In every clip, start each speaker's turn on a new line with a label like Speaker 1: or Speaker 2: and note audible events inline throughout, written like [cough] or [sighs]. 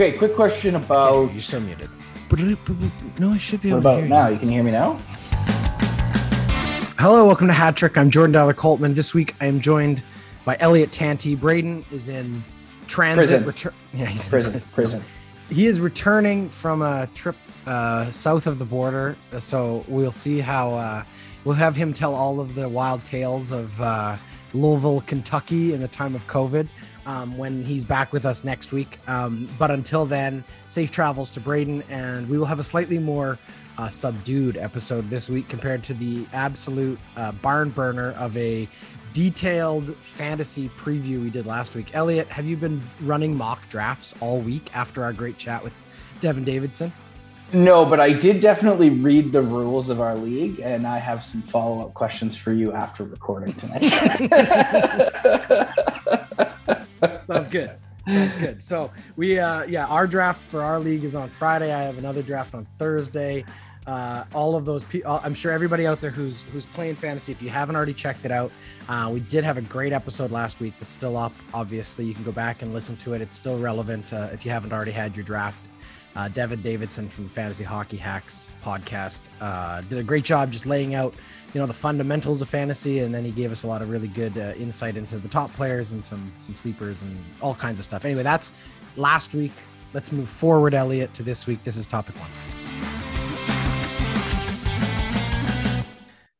Speaker 1: Okay, quick question about.
Speaker 2: You're still muted. No, I should be
Speaker 1: What
Speaker 2: able to
Speaker 1: about
Speaker 2: hear
Speaker 1: now?
Speaker 2: you.
Speaker 1: You can hear me now?
Speaker 2: Hello, welcome to Hat Trick. I'm Jordan Dollar Coltman. This week I am joined by Elliot Tanti. Braden is in transit.
Speaker 1: Prison.
Speaker 2: Return- [laughs] yeah, he's in
Speaker 1: Prison. Prison.
Speaker 2: He is returning from a trip uh, south of the border, uh, so we'll see how uh, we'll have him tell all of the wild tales of uh, Louisville, Kentucky, in the time of COVID. Um, when he's back with us next week. Um, but until then, safe travels to Braden, and we will have a slightly more uh, subdued episode this week compared to the absolute uh, barn burner of a detailed fantasy preview we did last week. Elliot, have you been running mock drafts all week after our great chat with Devin Davidson?
Speaker 1: No, but I did definitely read the rules of our league, and I have some follow up questions for you after recording tonight. [laughs] [laughs]
Speaker 2: Sounds good. Sounds good. So we, uh, yeah, our draft for our league is on Friday. I have another draft on Thursday. Uh, all of those, pe- I'm sure everybody out there who's who's playing fantasy, if you haven't already checked it out, uh, we did have a great episode last week that's still up. Obviously, you can go back and listen to it. It's still relevant uh, if you haven't already had your draft. Uh, Devin Davidson from Fantasy Hockey Hacks podcast uh, did a great job just laying out, you know, the fundamentals of fantasy, and then he gave us a lot of really good uh, insight into the top players and some some sleepers and all kinds of stuff. Anyway, that's last week. Let's move forward, Elliot, to this week. This is topic one.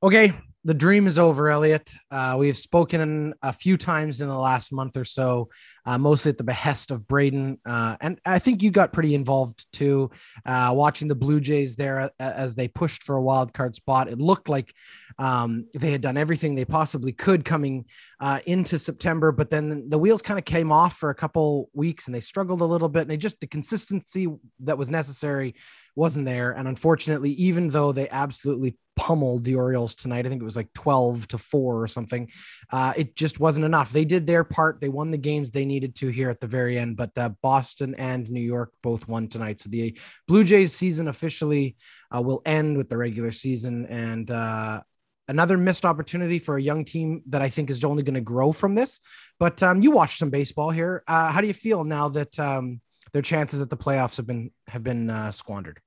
Speaker 2: Okay, the dream is over, Elliot. Uh, we have spoken a few times in the last month or so, uh, mostly at the behest of Braden. Uh, and I think you got pretty involved too, uh, watching the Blue Jays there as they pushed for a wild card spot. It looked like um, they had done everything they possibly could coming uh, into September, but then the wheels kind of came off for a couple weeks and they struggled a little bit. And they just, the consistency that was necessary wasn't there. And unfortunately, even though they absolutely pummeled the Orioles tonight, I think it was like 12 to 4 or something, uh, it just wasn't enough. They did their part. They won the games they needed to here at the very end, but uh, Boston and New York both won tonight. So the Blue Jays season officially uh, will end with the regular season. And, uh, Another missed opportunity for a young team that I think is only going to grow from this. But um, you watched some baseball here. Uh, how do you feel now that um, their chances at the playoffs have been have been uh, squandered?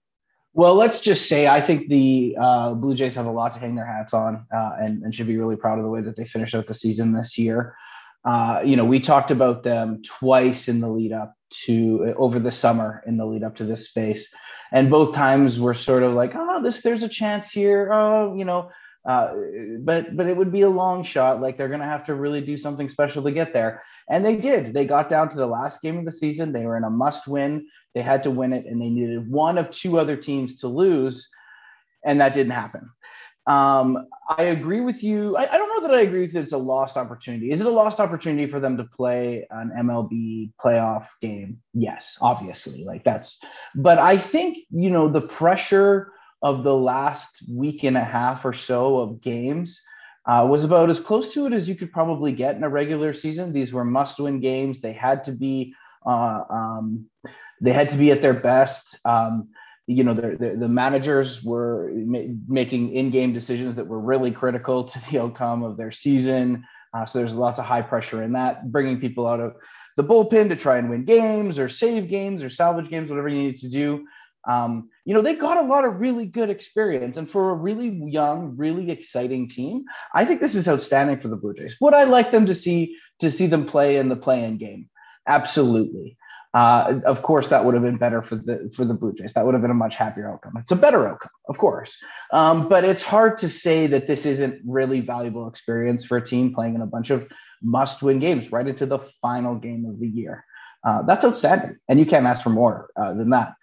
Speaker 1: well, let's just say I think the uh, Blue Jays have a lot to hang their hats on uh, and, and should be really proud of the way that they finished out the season this year. Uh, you know, we talked about them twice in the lead up to over the summer in the lead up to this space. And both times we're sort of like, oh, this there's a chance here. Oh, you know, uh, but but it would be a long shot. Like they're going to have to really do something special to get there, and they did. They got down to the last game of the season. They were in a must-win. They had to win it, and they needed one of two other teams to lose, and that didn't happen. Um, I agree with you. I, I don't know that I agree with you. It's a lost opportunity. Is it a lost opportunity for them to play an MLB playoff game? Yes, obviously. Like that's, but I think you know the pressure of the last week and a half or so of games uh, was about as close to it as you could probably get in a regular season. These were must-win games. They had to be. Uh, um, they had to be at their best. Um, you know, the, the, the managers were ma- making in-game decisions that were really critical to the outcome of their season. Uh, so there's lots of high pressure in that, bringing people out of the bullpen to try and win games or save games or salvage games, whatever you need to do. Um, you know, they got a lot of really good experience. And for a really young, really exciting team, I think this is outstanding for the Blue Jays. Would I like them to see to see them play in the play-in game? Absolutely. Uh, of course, that would have been better for the for the Blue Jays. That would have been a much happier outcome. It's a better outcome, of course, um, but it's hard to say that this isn't really valuable experience for a team playing in a bunch of must-win games right into the final game of the year. Uh, that's outstanding, and you can't ask for more uh, than that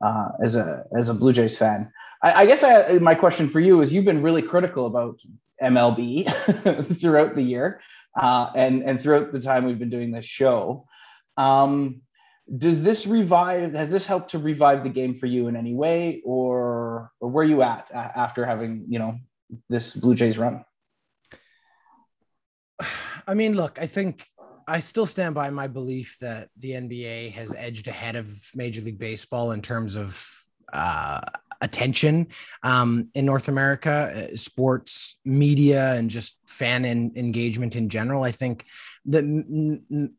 Speaker 1: uh, as a as a Blue Jays fan. I, I guess I, my question for you is: You've been really critical about MLB [laughs] throughout the year, uh, and and throughout the time we've been doing this show. Um, does this revive has this helped to revive the game for you in any way or or where are you at after having you know this blue jays run [sighs]
Speaker 2: I mean, look, I think I still stand by my belief that the NBA has edged ahead of Major League Baseball in terms of uh, attention um, in North America, uh, sports media, and just fan in, engagement in general. I think that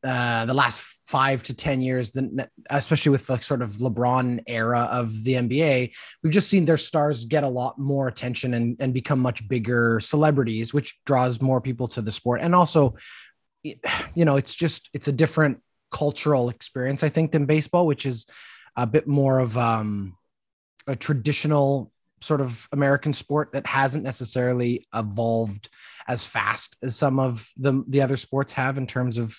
Speaker 2: uh, the last five to ten years, the, especially with the sort of LeBron era of the NBA, we've just seen their stars get a lot more attention and, and become much bigger celebrities, which draws more people to the sport. And also, you know, it's just it's a different cultural experience, I think, than baseball, which is a bit more of um, a traditional sort of American sport that hasn't necessarily evolved as fast as some of the the other sports have in terms of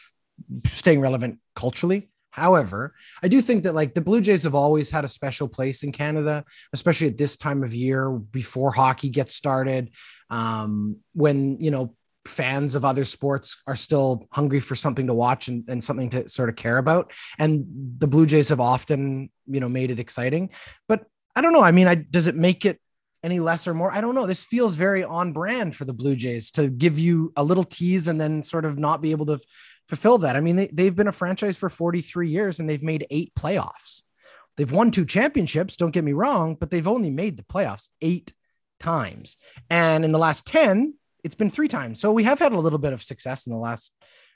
Speaker 2: staying relevant culturally. However, I do think that like the Blue Jays have always had a special place in Canada, especially at this time of year before hockey gets started, um, when you know fans of other sports are still hungry for something to watch and, and something to sort of care about. And the Blue Jays have often, you know, made it exciting. But I don't know. I mean, I, does it make it any less or more? I don't know. This feels very on brand for the Blue Jays to give you a little tease and then sort of not be able to f- fulfill that. I mean, they, they've been a franchise for 43 years and they've made eight playoffs. They've won two championships, don't get me wrong, but they've only made the playoffs eight times. And in the last 10, it's been three times. So we have had a little bit of success in the last,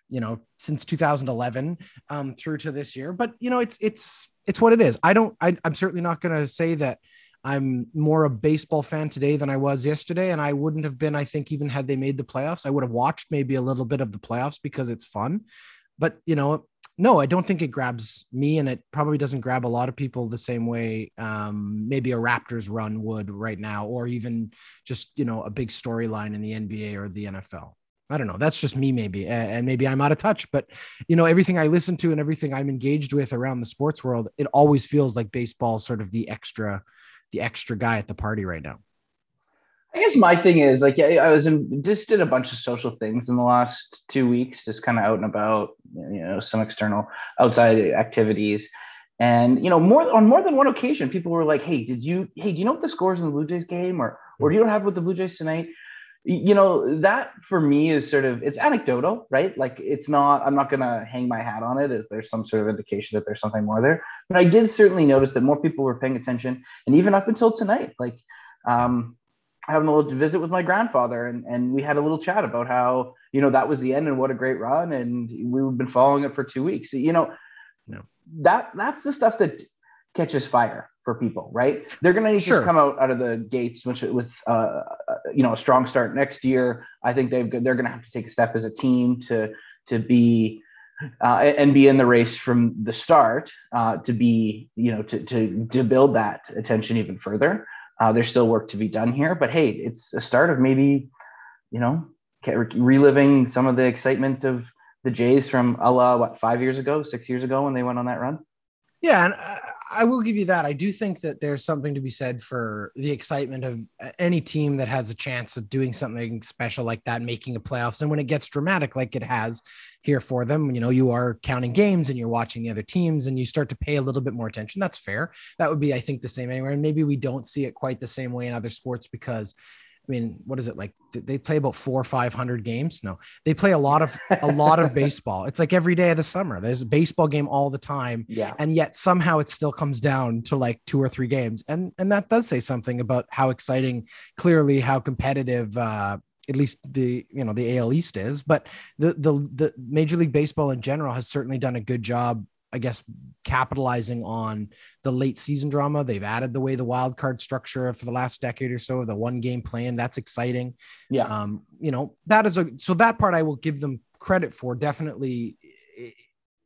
Speaker 2: you know, since 2011 um, through to this year. But you know, it's it's it's what it is. I don't. I, I'm certainly not going to say that I'm more a baseball fan today than I was yesterday, and I wouldn't have been. I think even had they made the playoffs, I would have watched maybe a little bit of the playoffs because it's fun. But you know, no, I don't think it grabs me, and it probably doesn't grab a lot of people the same way um, maybe a Raptors run would right now, or even just you know a big storyline in the NBA or the NFL. I don't know. That's just me, maybe, and maybe I'm out of touch. But you know, everything I listen to and everything I'm engaged with around the sports world, it always feels like baseball, sort of the extra, the extra guy at the party right now.
Speaker 1: I guess my thing is like I was in just did a bunch of social things in the last two weeks, just kind of out and about, you know, some external outside activities. And you know, more on more than one occasion, people were like, "Hey, did you? Hey, do you know what the scores in the Blue Jays game, or or do you know what with the Blue Jays tonight?" You know, that for me is sort of it's anecdotal, right? Like it's not. I'm not gonna hang my hat on it as there's some sort of indication that there's something more there. But I did certainly notice that more people were paying attention, and even up until tonight, like um, having a little visit with my grandfather and, and we had a little chat about how you know that was the end and what a great run and we've been following it for two weeks you know no. that that's the stuff that catches fire for people right they're going to need sure. to come out out of the gates which with uh, uh, you know a strong start next year i think they they're going to have to take a step as a team to to be uh, and be in the race from the start uh, to be you know to, to to build that attention even further uh, there's still work to be done here, but hey, it's a start of maybe, you know, reliving some of the excitement of the Jays from Allah, what five years ago, six years ago when they went on that run.
Speaker 2: Yeah, and I will give you that. I do think that there's something to be said for the excitement of any team that has a chance of doing something special like that, making a playoffs. And when it gets dramatic, like it has here for them, you know, you are counting games and you're watching the other teams and you start to pay a little bit more attention. That's fair. That would be, I think, the same anywhere. And maybe we don't see it quite the same way in other sports because I mean, what is it like? They play about four or five hundred games. No, they play a lot of a lot of [laughs] baseball. It's like every day of the summer. There's a baseball game all the time.
Speaker 1: Yeah.
Speaker 2: And yet somehow it still comes down to like two or three games, and and that does say something about how exciting, clearly how competitive. Uh, at least the you know the AL East is, but the the the Major League Baseball in general has certainly done a good job I guess capitalizing on the late season drama. They've added the way the wild card structure for the last decade or so, the one game plan. That's exciting.
Speaker 1: Yeah.
Speaker 2: Um, you know, that is a so that part I will give them credit for. Definitely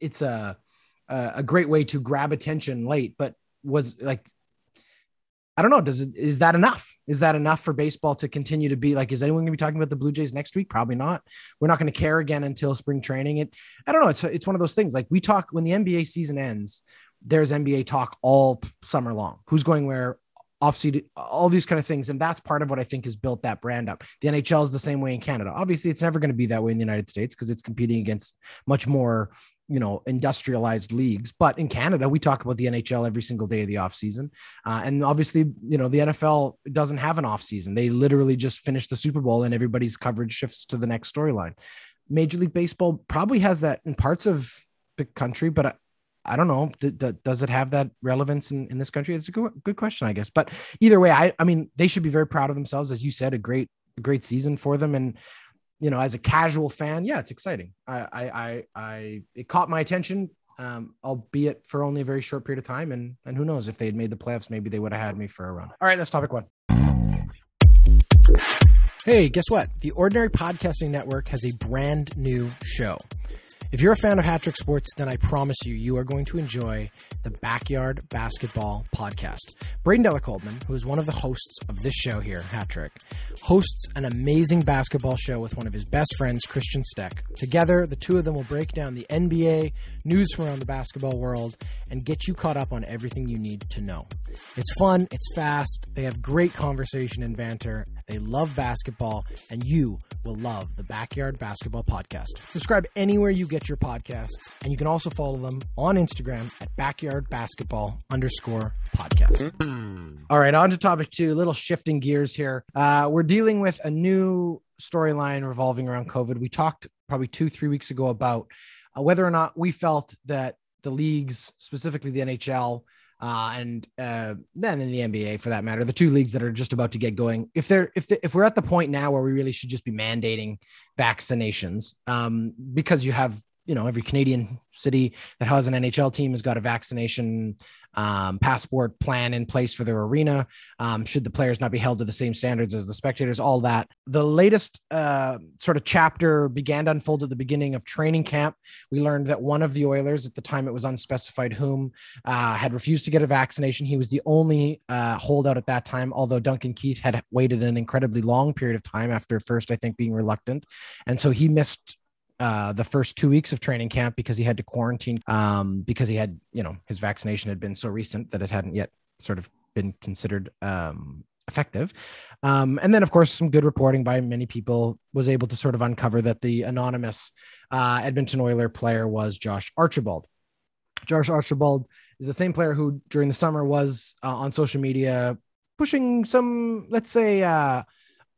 Speaker 2: it's a a great way to grab attention late, but was like I don't know. Does it is that enough? Is that enough for baseball to continue to be like? Is anyone going to be talking about the Blue Jays next week? Probably not. We're not going to care again until spring training. It. I don't know. It's it's one of those things. Like we talk when the NBA season ends. There's NBA talk all summer long. Who's going where? Off seed, all these kind of things, and that's part of what I think has built that brand up. The NHL is the same way in Canada. Obviously, it's never going to be that way in the United States because it's competing against much more you know industrialized leagues but in canada we talk about the nhl every single day of the offseason uh, and obviously you know the nfl doesn't have an offseason they literally just finish the super bowl and everybody's coverage shifts to the next storyline major league baseball probably has that in parts of the country but I don't know. Does it have that relevance in, in this country? It's a good, good question, I guess. But either way, I, I mean, they should be very proud of themselves. As you said, a great, great season for them. And, you know, as a casual fan, yeah, it's exciting. I, I, I, I it caught my attention, um, albeit for only a very short period of time. And, and who knows if they had made the playoffs, maybe they would have had me for a run. All right, that's topic one. Hey, guess what? The Ordinary Podcasting Network has a brand new show. If you're a fan of Hattrick Sports, then I promise you, you are going to enjoy the Backyard Basketball Podcast. Braden Della Coldman, who is one of the hosts of this show here, Hattrick, hosts an amazing basketball show with one of his best friends, Christian Steck. Together, the two of them will break down the NBA, news from around the basketball world, and get you caught up on everything you need to know. It's fun, it's fast, they have great conversation and banter, they love basketball, and you will love the Backyard Basketball Podcast. Subscribe anywhere you get your podcasts, and you can also follow them on Instagram at Backyard Basketball underscore podcast. All right, on to topic two. A little shifting gears here. Uh, we're dealing with a new storyline revolving around COVID. We talked probably two, three weeks ago about uh, whether or not we felt that the leagues, specifically the NHL, uh, and uh, then in the NBA for that matter, the two leagues that are just about to get going. If they're if the, if we're at the point now where we really should just be mandating vaccinations, um, because you have you know every Canadian city that has an NHL team has got a vaccination um, passport plan in place for their arena. Um, should the players not be held to the same standards as the spectators? All that. The latest uh, sort of chapter began to unfold at the beginning of training camp. We learned that one of the Oilers, at the time it was unspecified whom, uh, had refused to get a vaccination. He was the only uh, holdout at that time, although Duncan Keith had waited an incredibly long period of time after first, I think, being reluctant, and so he missed uh, the first two weeks of training camp because he had to quarantine um, because he had, you know, his vaccination had been so recent that it hadn't yet sort of been considered um, effective. Um, and then, of course, some good reporting by many people was able to sort of uncover that the anonymous uh, Edmonton Oiler player was Josh Archibald. Josh Archibald is the same player who, during the summer, was uh, on social media pushing some, let's say, uh,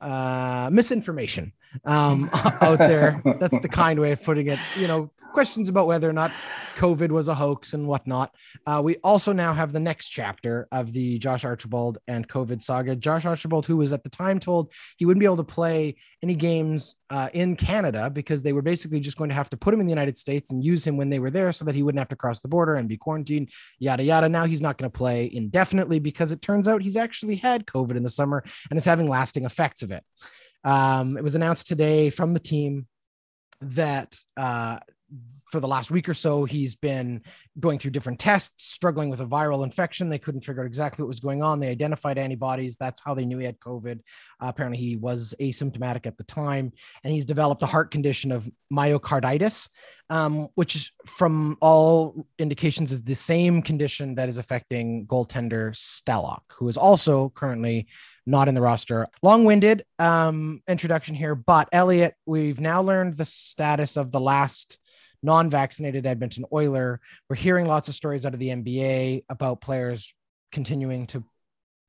Speaker 2: uh, misinformation um, [laughs] out there. That's the kind way of putting it. You know, questions about whether or not COVID was a hoax and whatnot. Uh, we also now have the next chapter of the Josh Archibald and COVID saga. Josh Archibald, who was at the time told he wouldn't be able to play any games uh, in Canada because they were basically just going to have to put him in the United States and use him when they were there so that he wouldn't have to cross the border and be quarantined, yada, yada. Now he's not going to play indefinitely because it turns out he's actually had COVID in the summer and is having lasting effects of it. Um, it was announced today from the team that uh, for the last week or so, he's been going through different tests, struggling with a viral infection. They couldn't figure out exactly what was going on. They identified antibodies. That's how they knew he had COVID. Uh, apparently, he was asymptomatic at the time, and he's developed a heart condition of myocarditis, um, which is, from all indications, is the same condition that is affecting goaltender Stalock, who is also currently not in the roster. Long winded um, introduction here, but Elliot, we've now learned the status of the last non-vaccinated Edmonton Oiler. We're hearing lots of stories out of the NBA about players continuing to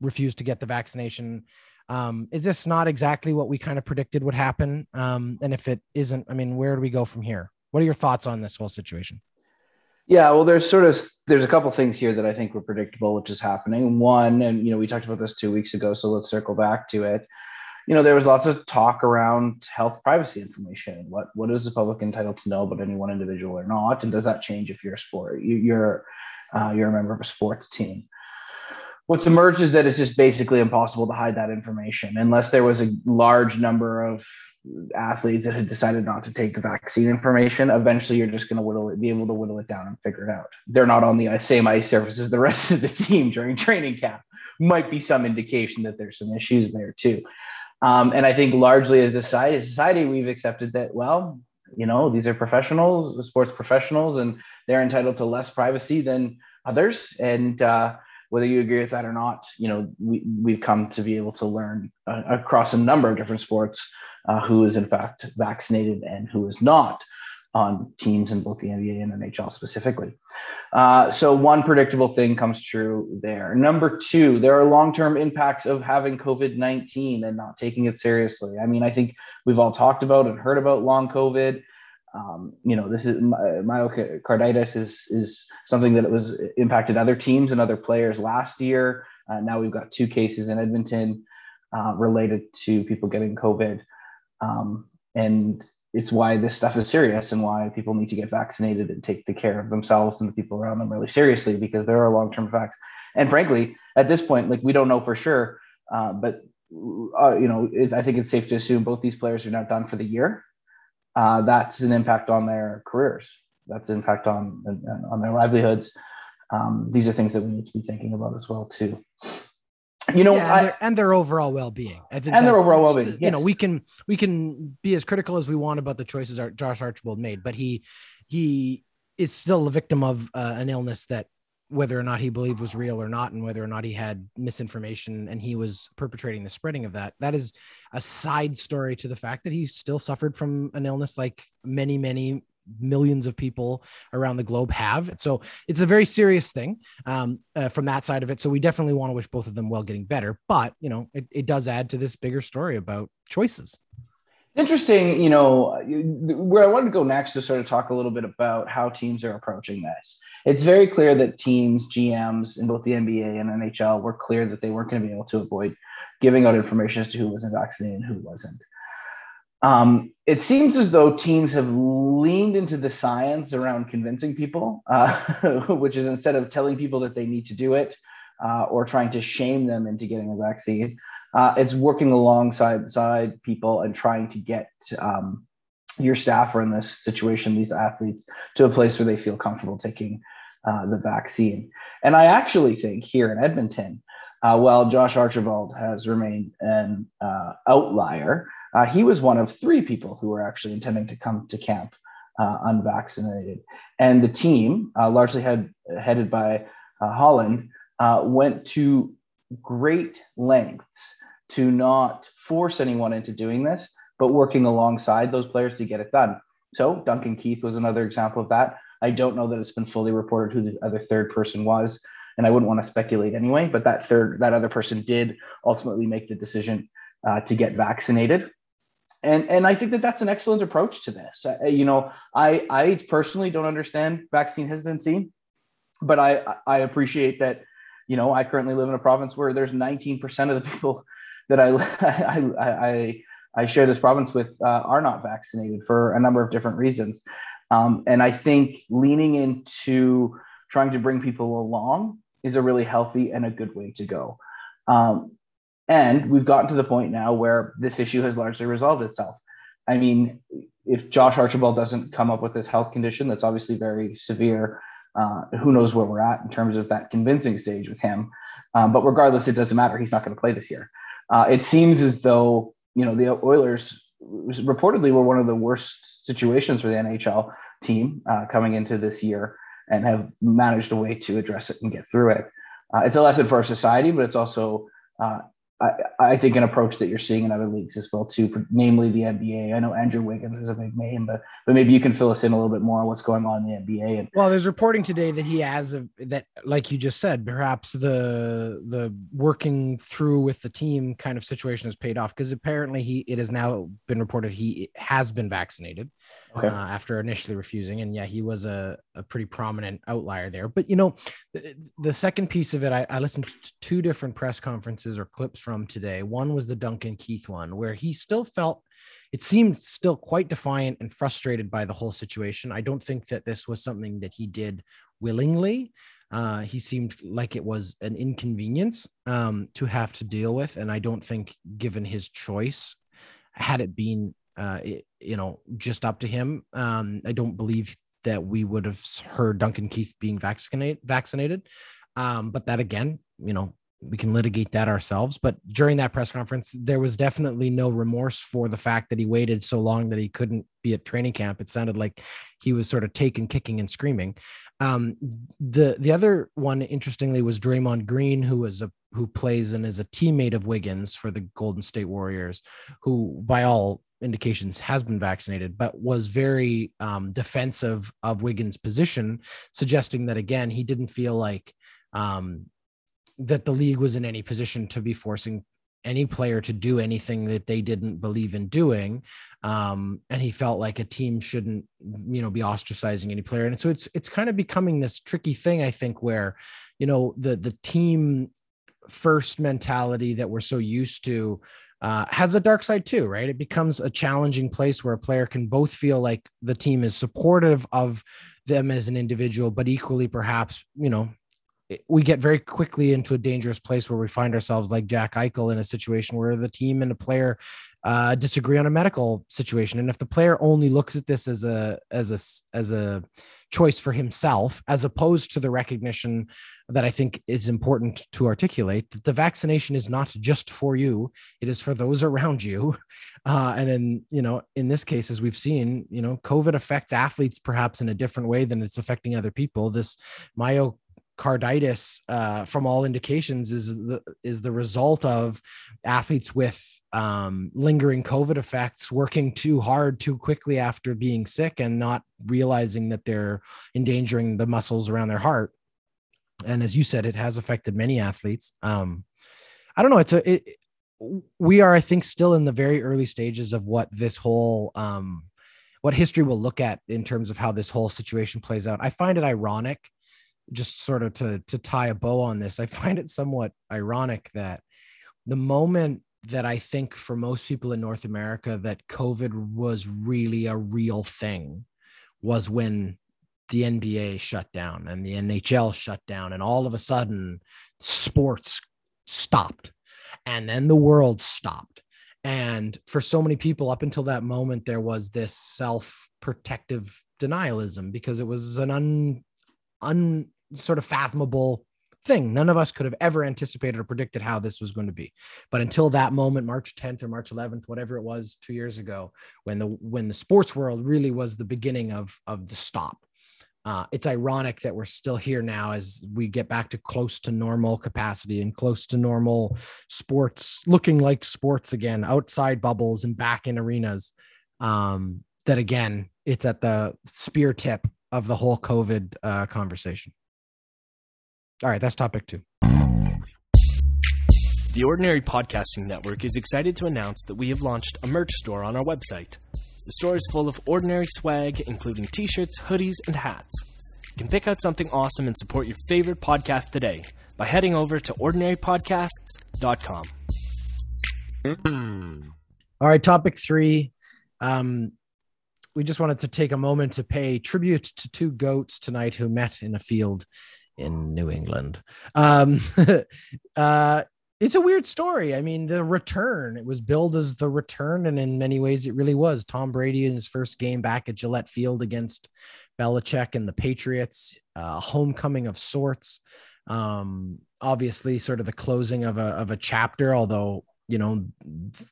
Speaker 2: refuse to get the vaccination. Um, is this not exactly what we kind of predicted would happen? Um, and if it isn't, I mean, where do we go from here? What are your thoughts on this whole situation?
Speaker 1: Yeah, well, there's sort of there's a couple things here that I think were predictable, which is happening. One, and you know, we talked about this two weeks ago, so let's circle back to it you know, there was lots of talk around health privacy information. What what is the public entitled to know about any one individual or not? And does that change if you're a sport? You, are uh, you're a member of a sports team. What's emerged is that it's just basically impossible to hide that information unless there was a large number of athletes that had decided not to take the vaccine information. Eventually, you're just going to whittle it, be able to whittle it down and figure it out. They're not on the same ice surface as the rest of the [laughs] team during training camp. Might be some indication that there's some issues there too. Um, and I think largely as a society, society, we've accepted that, well, you know, these are professionals, the sports professionals, and they're entitled to less privacy than others. And uh, whether you agree with that or not, you know, we, we've come to be able to learn uh, across a number of different sports uh, who is in fact vaccinated and who is not on teams in both the NBA and NHL specifically. Uh, so one predictable thing comes true there. Number two, there are long-term impacts of having COVID-19 and not taking it seriously. I mean, I think we've all talked about and heard about long COVID. Um, you know, this is myocarditis is is something that it was impacted other teams and other players last year. Uh, now we've got two cases in Edmonton uh, related to people getting COVID, um, and it's why this stuff is serious and why people need to get vaccinated and take the care of themselves and the people around them really seriously because there are long term effects. And frankly, at this point, like we don't know for sure, uh, but uh, you know, it, I think it's safe to assume both these players are now done for the year uh, that's an impact on their careers. That's an impact on on their livelihoods. Um, these are things that we need to be thinking about as well too.
Speaker 2: You know, yeah, and, I, their, and, their, overall well-being.
Speaker 1: I think and their overall well-being. Yes.
Speaker 2: You know, we can we can be as critical as we want about the choices Josh Archibald made, but he he is still a victim of uh, an illness that whether or not he believed was real or not and whether or not he had misinformation and he was perpetrating the spreading of that that is a side story to the fact that he still suffered from an illness like many many millions of people around the globe have so it's a very serious thing um, uh, from that side of it so we definitely want to wish both of them well getting better but you know it, it does add to this bigger story about choices
Speaker 1: it's interesting, you know, where I wanted to go next to sort of talk a little bit about how teams are approaching this. It's very clear that teams, GMs in both the NBA and NHL were clear that they weren't going to be able to avoid giving out information as to who wasn't vaccinated and who wasn't. Um, it seems as though teams have leaned into the science around convincing people, uh, [laughs] which is instead of telling people that they need to do it uh, or trying to shame them into getting a vaccine, uh, it's working alongside side people and trying to get um, your staff or in this situation these athletes to a place where they feel comfortable taking uh, the vaccine. And i actually think here in edmonton uh, while josh archibald has remained an uh, outlier uh, he was one of three people who were actually intending to come to camp uh, unvaccinated and the team largely had, headed by holland went to great lengths to not force anyone into doing this, but working alongside those players to get it done. So Duncan Keith was another example of that. I don't know that it's been fully reported who the other third person was, and I wouldn't want to speculate anyway. But that third, that other person did ultimately make the decision uh, to get vaccinated, and and I think that that's an excellent approach to this. You know, I I personally don't understand vaccine hesitancy, but I I appreciate that. You know, I currently live in a province where there's 19% of the people that [laughs] I I, I, I share this province with uh, are not vaccinated for a number of different reasons. Um, and I think leaning into trying to bring people along is a really healthy and a good way to go. Um, and we've gotten to the point now where this issue has largely resolved itself. I mean, if Josh Archibald doesn't come up with this health condition that's obviously very severe, uh, who knows where we're at in terms of that convincing stage with him. Um, but regardless, it doesn't matter. He's not going to play this year. Uh, it seems as though you know the Oilers reportedly were one of the worst situations for the NHL team uh, coming into this year, and have managed a way to address it and get through it. Uh, it's a lesson for our society, but it's also uh, I, I, think an approach that you're seeing in other leagues as well too, namely the NBA. I know Andrew Wiggins is a big name, but but maybe you can fill us in a little bit more on what's going on in the NBA. And
Speaker 2: well, there's reporting today that he has a, that, like you just said, perhaps the the working through with the team kind of situation has paid off because apparently he it has now been reported he has been vaccinated okay. uh, after initially refusing, and yeah, he was a, a pretty prominent outlier there. But you know, the, the second piece of it, I, I listened to two different press conferences or clips from today. One was the Duncan Keith one, where he still felt it seemed still quite defiant and frustrated by the whole situation. I don't think that this was something that he did willingly. Uh, he seemed like it was an inconvenience um, to have to deal with, and I don't think, given his choice, had it been uh, you know just up to him, um, I don't believe that we would have heard Duncan Keith being vaccinated. Vaccinated, um, but that again, you know, we can litigate that ourselves. But during that press conference, there was definitely no remorse for the fact that he waited so long that he couldn't be at training camp. It sounded like he was sort of taken, kicking, and screaming. Um, the the other one, interestingly, was Draymond Green, who was a who plays and is a teammate of Wiggins for the Golden State Warriors, who, by all indications, has been vaccinated, but was very um, defensive of Wiggins' position, suggesting that again he didn't feel like um, that the league was in any position to be forcing any player to do anything that they didn't believe in doing um, and he felt like a team shouldn't you know be ostracizing any player and so it's it's kind of becoming this tricky thing i think where you know the the team first mentality that we're so used to uh, has a dark side too, right? It becomes a challenging place where a player can both feel like the team is supportive of them as an individual, but equally perhaps, you know, we get very quickly into a dangerous place where we find ourselves like Jack Eichel in a situation where the team and the player uh, disagree on a medical situation, and if the player only looks at this as a as a as a choice for himself, as opposed to the recognition that I think is important to articulate that the vaccination is not just for you; it is for those around you. [laughs] Uh, and in you know in this case, as we've seen, you know, COVID affects athletes perhaps in a different way than it's affecting other people. This myo carditis uh, from all indications is the is the result of athletes with um, lingering covid effects working too hard too quickly after being sick and not realizing that they're endangering the muscles around their heart. And as you said it has affected many athletes. Um, i don't know. It's a it, we are i think still in the very early stages of what this whole um, what history will look at in terms of how this whole situation plays out. I find it ironic just sort of to to tie a bow on this, I [laughs] find it somewhat ironic that the moment that I think for most people in North America that COVID was really a real thing was when the NBA shut down and the NHL shut down, and all of a sudden sports stopped, and then the world stopped. And for so many people, up until that moment, there was this self protective denialism because it was an un, un sort of fathomable thing. None of us could have ever anticipated or predicted how this was going to be. But until that moment, March 10th or March 11th, whatever it was, two years ago, when the when the sports world really was the beginning of of the stop. Uh, it's ironic that we're still here now as we get back to close to normal capacity and close to normal sports, looking like sports again, outside bubbles and back in arenas. Um, that again, it's at the spear tip of the whole COVID uh, conversation. All right, that's topic two.
Speaker 3: The Ordinary Podcasting Network is excited to announce that we have launched a merch store on our website. The store is full of ordinary swag, including t shirts, hoodies, and hats. You can pick out something awesome and support your favorite podcast today by heading over to ordinarypodcasts.com.
Speaker 2: All right, topic three. Um, we just wanted to take a moment to pay tribute to two goats tonight who met in a field in New England. Um, [laughs] uh, it's a weird story. I mean, the return, it was billed as the return, and in many ways, it really was. Tom Brady in his first game back at Gillette Field against Belichick and the Patriots, uh, homecoming of sorts. Um, obviously, sort of the closing of a of a chapter, although you know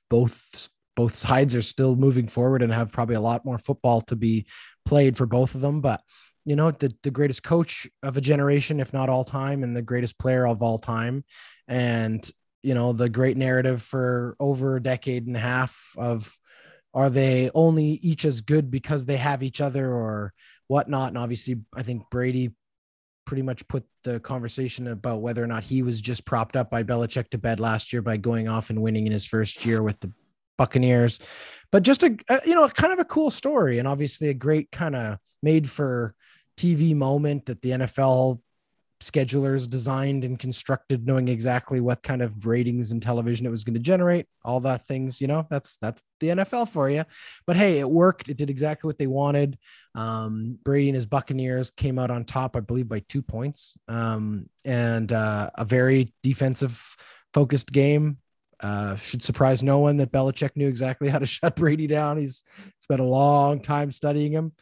Speaker 2: both both sides are still moving forward and have probably a lot more football to be played for both of them. But you know, the, the greatest coach of a generation, if not all time, and the greatest player of all time. And, you know, the great narrative for over a decade and a half of are they only each as good because they have each other or whatnot? And obviously, I think Brady pretty much put the conversation about whether or not he was just propped up by Belichick to bed last year by going off and winning in his first year with the Buccaneers. But just a, a you know, kind of a cool story and obviously a great kind of made for TV moment that the NFL schedulers designed and constructed knowing exactly what kind of ratings and television it was going to generate all that things you know that's that's the nfl for you but hey it worked. It did exactly what they wanted. Um, brady and his buccaneers came out on top i believe by two points. Um, and uh, a very defensive focused game uh, should surprise no one that Belichick knew exactly how to [laughs] shut Brady down. He's spent a long time studying him.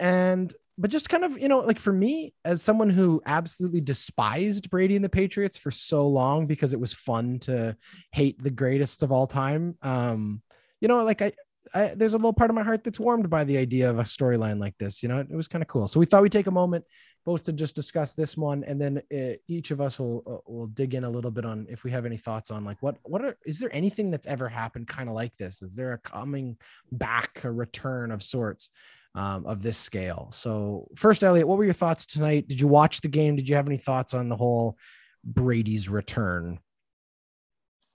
Speaker 2: And but just kind of, you know, like for me, as someone who absolutely despised Brady and the Patriots for so long because it was fun to hate the greatest of all time. Um, you know, like I, I, there's a little part of my heart that's warmed by the idea of a storyline like this. You know, it, it was kind of cool. So we thought we'd take a moment both to just discuss this one, and then uh, each of us will uh, will dig in a little bit on if we have any thoughts on like what what are is there anything that's ever happened kind of like this? Is there a coming back, a return of sorts? um, of this scale. So, first, Elliot, what were your thoughts tonight? Did you watch the game? Did you have any thoughts on the whole Brady's return?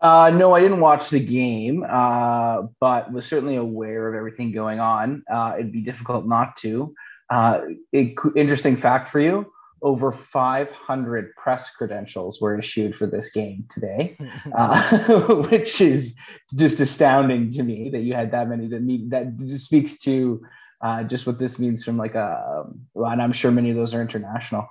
Speaker 1: Uh, no, I didn't watch the game, uh, but was certainly aware of everything going on. Uh, it'd be difficult not to. Uh, interesting fact for you over 500 press credentials were issued for this game today, [laughs] uh, [laughs] which is just astounding to me that you had that many to meet. That just speaks to uh, just what this means from like a, well, and I'm sure many of those are international,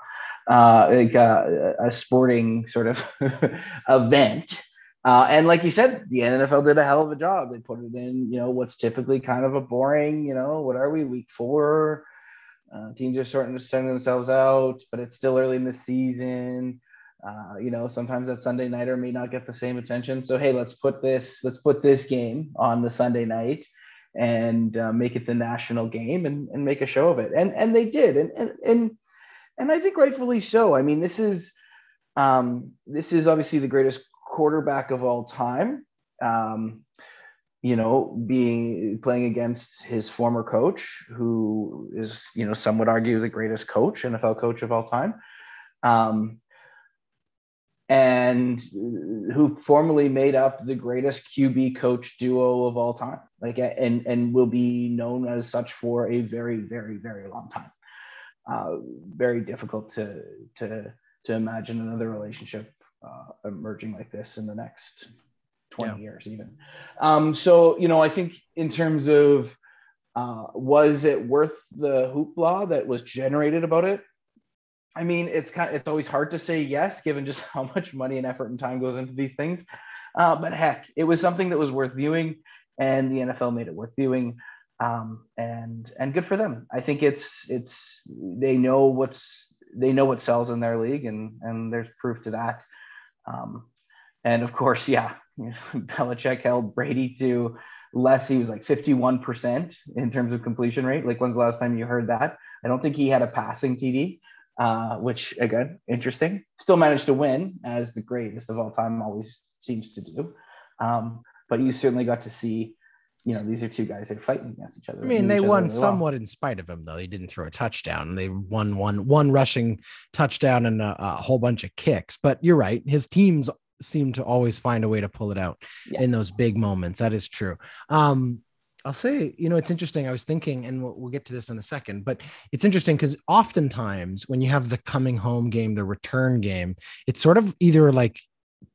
Speaker 1: uh, like a, a sporting sort of [laughs] event. Uh, and like you said, the NFL did a hell of a job. They put it in, you know, what's typically kind of a boring, you know, what are we, week four? Uh, teams are starting to send themselves out, but it's still early in the season. Uh, you know, sometimes that Sunday nighter may not get the same attention. So hey, let's put this let's put this game on the Sunday night and uh, make it the national game and, and make a show of it. And and they did, and and and and I think rightfully so. I mean, this is um, this is obviously the greatest quarterback of all time. Um, you know, being playing against his former coach, who is, you know, some would argue the greatest coach, NFL coach of all time, um, and who formerly made up the greatest QB coach duo of all time, like, and and will be known as such for a very, very, very long time. Uh, very difficult to to to imagine another relationship uh, emerging like this in the next 20 yeah. years even. Um, so you know i think in terms of uh, was it worth the hoopla that was generated about it? I mean it's kind of, it's always hard to say yes given just [laughs] how much money and effort and time goes into these things. Uh, but heck it was something that was worth viewing and the nfl made it worth viewing. Um, and and good for them. I think it's it's they know what's they know what sells in their league and and there's proof to that. Um, and of course, yeah, [laughs] Belichick held Brady to less. He was like 51% in terms of completion rate. Like, when's the last time you heard that? I don't think he had a passing TD, uh, which again, interesting. Still managed to win as the greatest of all time always seems to do. Um, but you certainly got to see, you know, these are two guys that are fighting against each other.
Speaker 2: I mean, they won really somewhat well. in spite of him, though. He didn't throw a touchdown. They won one one rushing touchdown and a, a whole bunch of kicks. But you're right. His teams seem to always find a way to pull it out yeah. in those big moments. That is true. Um, I'll say, you know, it's interesting. I was thinking, and we'll, we'll get to this in a second, but it's interesting because oftentimes when you have the coming home game, the return game, it's sort of either like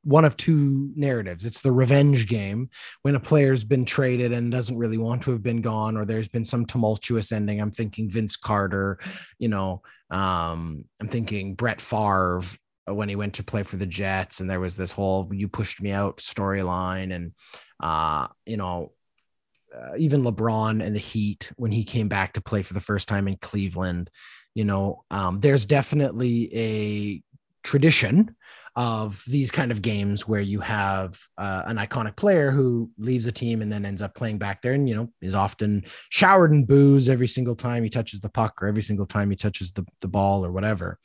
Speaker 2: one of two narratives. It's the revenge game when a player's been traded and doesn't really want to have been gone, or there's been some tumultuous ending. I'm thinking Vince Carter, you know, um, I'm thinking Brett Favre when he went to play for the Jets, and there was this whole "you pushed me out" storyline, and uh, you know, uh, even LeBron and the Heat when he came back to play for the first time in Cleveland. You know, um, there's definitely a tradition of these kind of games where you have uh, an iconic player who leaves a team and then ends up playing back there and you know is often showered in boos every single time he touches the puck or every single time he touches the, the ball or whatever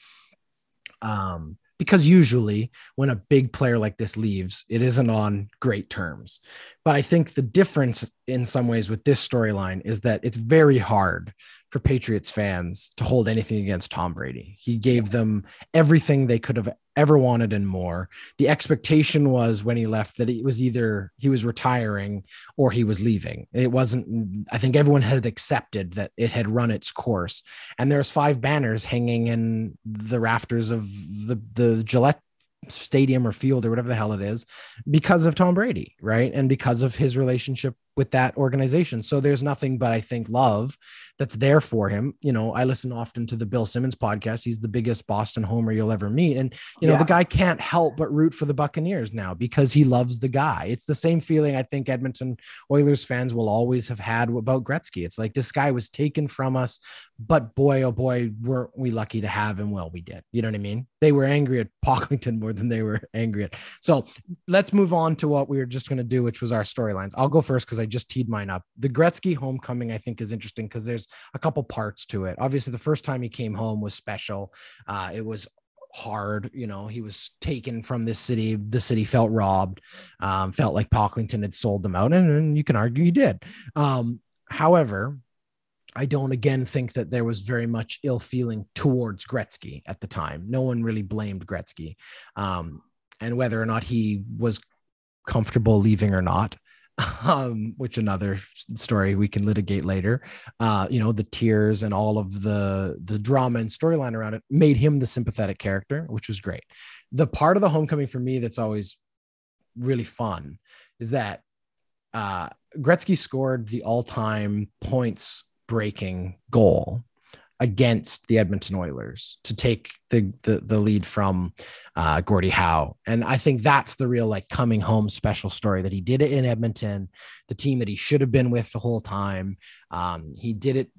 Speaker 2: um because usually when a big player like this leaves, it isn't on great terms. But I think the difference in some ways with this storyline is that it's very hard for Patriots fans to hold anything against Tom Brady. He gave them everything they could have ever wanted and more. The expectation was when he left that it was either he was retiring or he was leaving. It wasn't, I think everyone had accepted that it had run its course. And there's five banners hanging in the rafters of the, the Gillette stadium or field or whatever the hell it is because of Tom Brady, right? And because of his relationship with that organization. So there's nothing but I think love that's there for him. You know, I listen often to the Bill Simmons podcast. He's the biggest Boston homer you'll ever meet. And, you know, yeah. the guy can't help but root for the Buccaneers now because he loves the guy. It's the same feeling I think Edmonton Oilers fans will always have had about Gretzky. It's like this guy was taken from us, but boy, oh boy, weren't we lucky to have him? Well, we did. You know what I mean? They were angry at [laughs] Pocklington more than they were angry at. So let's move on to what we were just going to do, which was our storylines. I'll go first because I just teed mine up. The Gretzky homecoming, I think, is interesting because there's a couple parts to it. Obviously, the first time he came home was special. Uh, it was hard. You know, he was taken from this city. The city felt robbed, um, felt like Pocklington had sold them out. And, and you can argue he did. Um, however, I don't again think that there was very much ill feeling towards Gretzky at the time. No one really blamed Gretzky. Um, and whether or not he was comfortable leaving or not. Um, which another story we can litigate later. Uh, you know, the tears and all of the the drama and storyline around it made him the sympathetic character, which was great. The part of the homecoming for me that's always really fun is that uh, Gretzky scored the all-time points breaking goal against the Edmonton Oilers to take the the, the lead from uh, Gordie Howe, and I think that's the real like coming home special story that he did it in Edmonton, the team that he should have been with the whole time. Um, he did it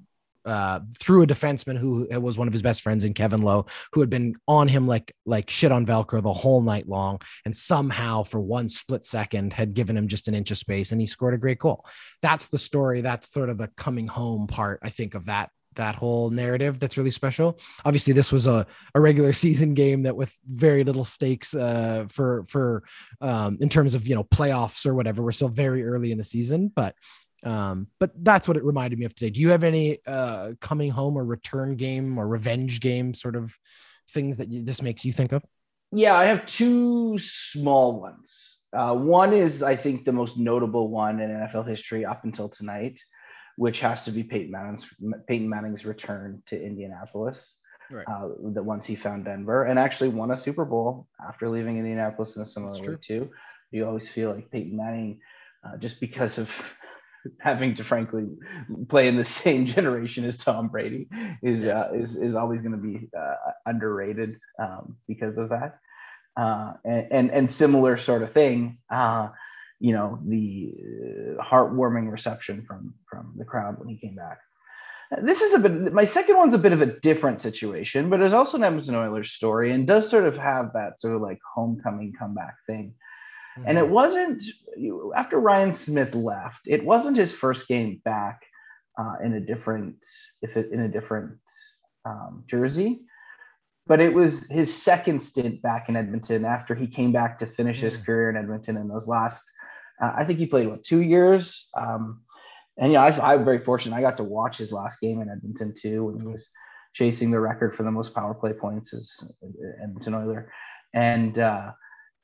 Speaker 2: uh, through a defenseman who was one of his best friends in Kevin Lowe, who had been on him like like shit on Velcro the whole night long, and somehow for one split second had given him just an inch of space, and he scored a great goal. That's the story. That's sort of the coming home part, I think, of that that whole narrative that's really special. Obviously, this was a, a regular [laughs] season game that with very little stakes uh, for for um, in terms of you know playoffs or whatever. We're still very early in the season, but um, but that's what it reminded me of today. Do you have any uh, coming home or return game or revenge game sort of things that you, this makes you think of?
Speaker 1: Yeah, I have two small ones. Uh, one is, I think, the most notable one in NFL history up until tonight, which has to be Peyton Manning's, Peyton Manning's return to Indianapolis. Right. Uh, that once he found Denver and actually won a Super Bowl after leaving Indianapolis in a similar way too. You always feel like Peyton Manning, uh, just because of [laughs] having to frankly play in the [laughs] same generation as Tom Brady is uh, is is always going to be uh, underrated um, because of that. Uh, and, and, and similar sort of thing. You know the uh, heartwarming reception from from the crowd when he came back. This is a bit. My second one's a bit of a different situation, but it's also an Edmonton Oilers story and does sort of have that sort of like homecoming comeback thing. Mm-hmm. And it mm-hmm. wasn't after Ryan Smyth left. It wasn't his first game back uh, in a different, if it in a different um, jersey, but it was his second stint back in Edmonton after he came back to finish his mm. career in Edmonton. In those last, uh, I think he played what two years. Um, and yeah, I, I'm very fortunate. I got to watch his last game in Edmonton too when he was chasing the record for the most power play points as Edmonton Oiler, and. Uh,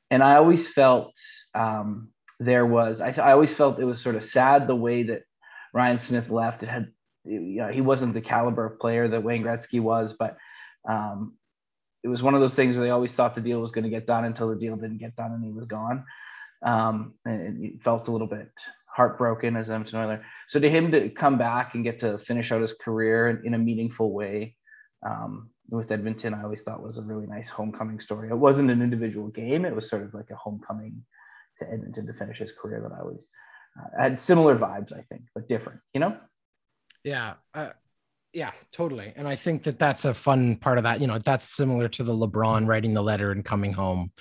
Speaker 1: and I always felt um, there was I, th- I always felt it was sort of sad the way that Ryan Smyth left. It had you know, he wasn't the caliber of player that Wayne Gretzky was, but um, it was one of those things where they always thought the deal was going to get done until the deal didn't get done and he was gone. Um, and it felt a little bit heartbroken as Edmonton Oiler. So to him to come back and get to finish out his career in, in a meaningful way, um, with Edmonton, I always thought was a really nice homecoming story. It wasn't an individual game; it was sort of like a homecoming to Edmonton to finish his career. That I was uh, had similar vibes, I think, but different. You know?
Speaker 2: Yeah, uh, yeah, totally. And I think that that's a fun part of that. You know, that's similar to the LeBron writing the letter and coming home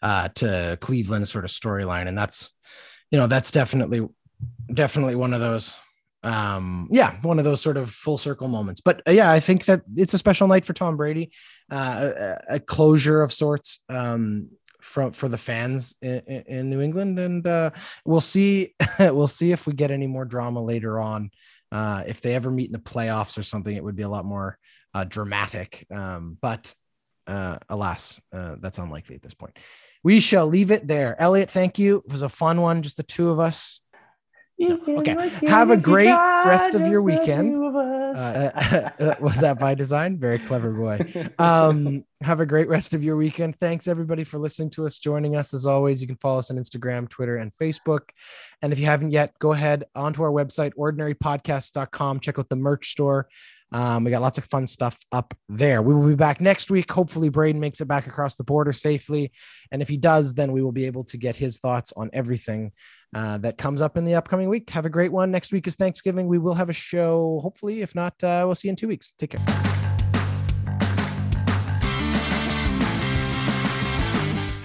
Speaker 2: uh, to Cleveland sort of storyline, and that's you know that's definitely definitely one of those um yeah one of those sort of full circle moments but uh, yeah i think that it's a special night for tom brady uh, a, a, closure of sorts um from for the fans in, in new england and uh we'll see [laughs] we'll see if we get any more drama later on uh if they ever meet in the playoffs or something it would be a lot more uh dramatic. Um but uh alas uh that's unlikely at this point. We shall leave it there. Elliot thank you. It was a fun one just the two of us no. Okay. Have a great rest of your weekend. [laughs] Uh, was that by design? Very clever boy. Um, have a great rest of your weekend. Thanks everybody for listening to us, joining us as always. You can follow us on Instagram, Twitter, and Facebook. And if you haven't yet, go ahead onto our website, ordinarypodcast.com. Check out the merch store. Um, we got lots of fun stuff up there. We will be back next week. Hopefully, Braden makes it back across the border safely. And if he does, then we will be able to get his thoughts on everything uh, that comes up in the upcoming week. Have a great one. Next week is Thanksgiving. We will have a show, hopefully. If not, uh, we'll see you in two weeks. Take care.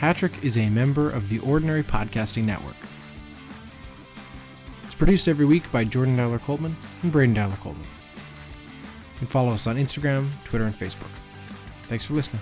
Speaker 2: Hatrick is a member of the Ordinary Podcasting Network. It's produced every week by Jordan Dowler Coltman and Braden Dowler Coltman. You can follow us on Instagram, Twitter, and Facebook. Thanks for listening.